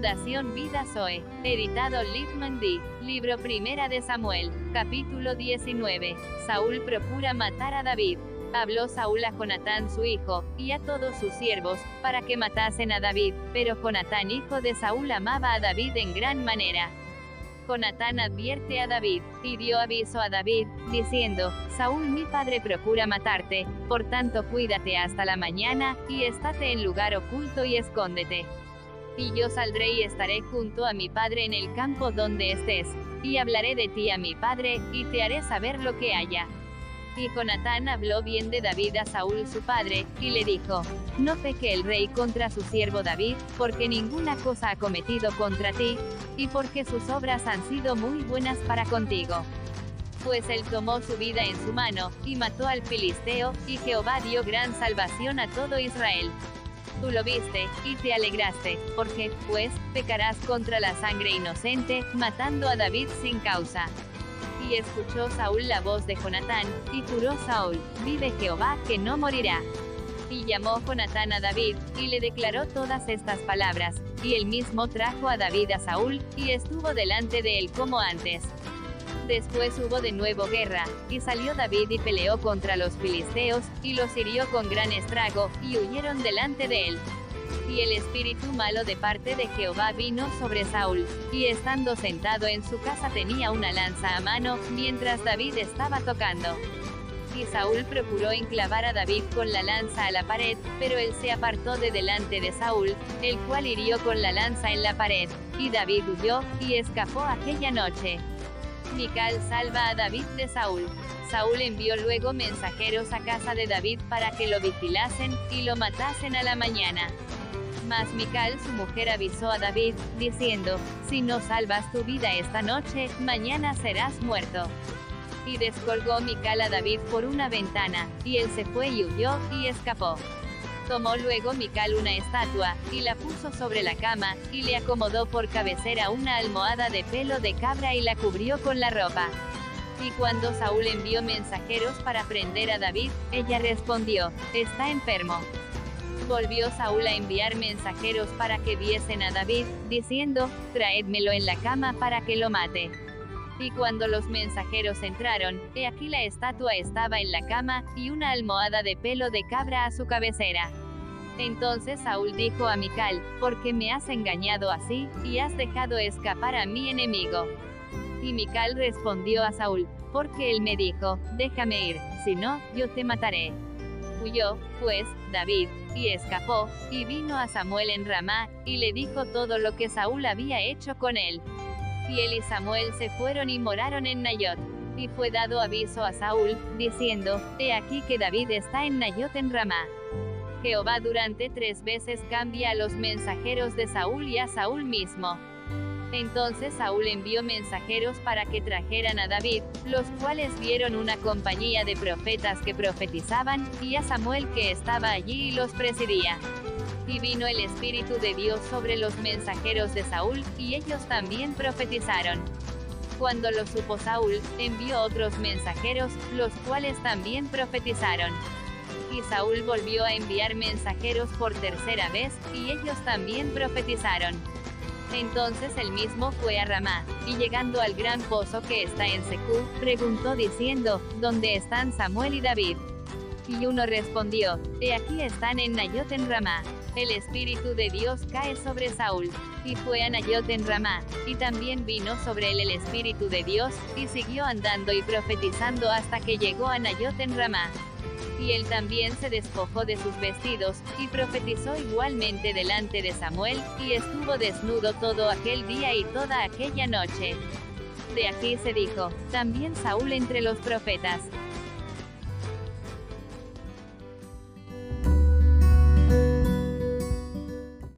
Fundación Vida Zoe. Editado Littman D. Libro Primera de Samuel. Capítulo 19. Saúl procura matar a David. Habló Saúl a Jonatán su hijo, y a todos sus siervos, para que matasen a David, pero Jonatán hijo de Saúl amaba a David en gran manera. Jonatán advierte a David, y dio aviso a David, diciendo, Saúl mi padre procura matarte, por tanto cuídate hasta la mañana, y estate en lugar oculto y escóndete y yo saldré y estaré junto a mi padre en el campo donde estés, y hablaré de ti a mi padre, y te haré saber lo que haya. Y Jonatán habló bien de David a Saúl su padre, y le dijo, No peque el rey contra su siervo David, porque ninguna cosa ha cometido contra ti, y porque sus obras han sido muy buenas para contigo. Pues él tomó su vida en su mano, y mató al filisteo, y Jehová dio gran salvación a todo Israel tú lo viste, y te alegraste, porque, pues, pecarás contra la sangre inocente, matando a David sin causa. Y escuchó Saúl la voz de Jonatán, y juró Saúl, vive Jehová, que no morirá. Y llamó Jonatán a David, y le declaró todas estas palabras, y él mismo trajo a David a Saúl, y estuvo delante de él como antes. Después hubo de nuevo guerra, y salió David y peleó contra los filisteos, y los hirió con gran estrago, y huyeron delante de él. Y el espíritu malo de parte de Jehová vino sobre Saúl, y estando sentado en su casa tenía una lanza a mano, mientras David estaba tocando. Y Saúl procuró enclavar a David con la lanza a la pared, pero él se apartó de delante de Saúl, el cual hirió con la lanza en la pared, y David huyó, y escapó aquella noche. Mical salva a David de Saúl. Saúl envió luego mensajeros a casa de David para que lo vigilasen, y lo matasen a la mañana. Mas Mical su mujer avisó a David, diciendo, Si no salvas tu vida esta noche, mañana serás muerto. Y descolgó Mical a David por una ventana, y él se fue y huyó, y escapó. Tomó luego Mical una estatua, y la puso sobre la cama, y le acomodó por cabecera una almohada de pelo de cabra y la cubrió con la ropa. Y cuando Saúl envió mensajeros para prender a David, ella respondió, está enfermo. Volvió Saúl a enviar mensajeros para que viesen a David, diciendo, traédmelo en la cama para que lo mate. Y cuando los mensajeros entraron, he aquí la estatua estaba en la cama, y una almohada de pelo de cabra a su cabecera. Entonces Saúl dijo a Mical, ¿por qué me has engañado así, y has dejado escapar a mi enemigo? Y Mical respondió a Saúl, porque él me dijo, déjame ir, si no, yo te mataré. Huyó, pues, David, y escapó, y vino a Samuel en Ramá, y le dijo todo lo que Saúl había hecho con él y él y Samuel se fueron y moraron en Nayot. Y fue dado aviso a Saúl, diciendo, He aquí que David está en Nayot en Ramá. Jehová durante tres veces cambia a los mensajeros de Saúl y a Saúl mismo. Entonces Saúl envió mensajeros para que trajeran a David, los cuales vieron una compañía de profetas que profetizaban, y a Samuel que estaba allí y los presidía y vino el Espíritu de Dios sobre los mensajeros de Saúl, y ellos también profetizaron. Cuando lo supo Saúl, envió otros mensajeros, los cuales también profetizaron. Y Saúl volvió a enviar mensajeros por tercera vez, y ellos también profetizaron. Entonces él mismo fue a Ramá, y llegando al gran pozo que está en Secú, preguntó diciendo, ¿Dónde están Samuel y David? Y uno respondió, He aquí están en Nayot en Ramá el Espíritu de Dios cae sobre Saúl, y fue a Nayot en Ramá, y también vino sobre él el Espíritu de Dios, y siguió andando y profetizando hasta que llegó a Nayot en Ramá. Y él también se despojó de sus vestidos, y profetizó igualmente delante de Samuel, y estuvo desnudo todo aquel día y toda aquella noche. De aquí se dijo, también Saúl entre los profetas,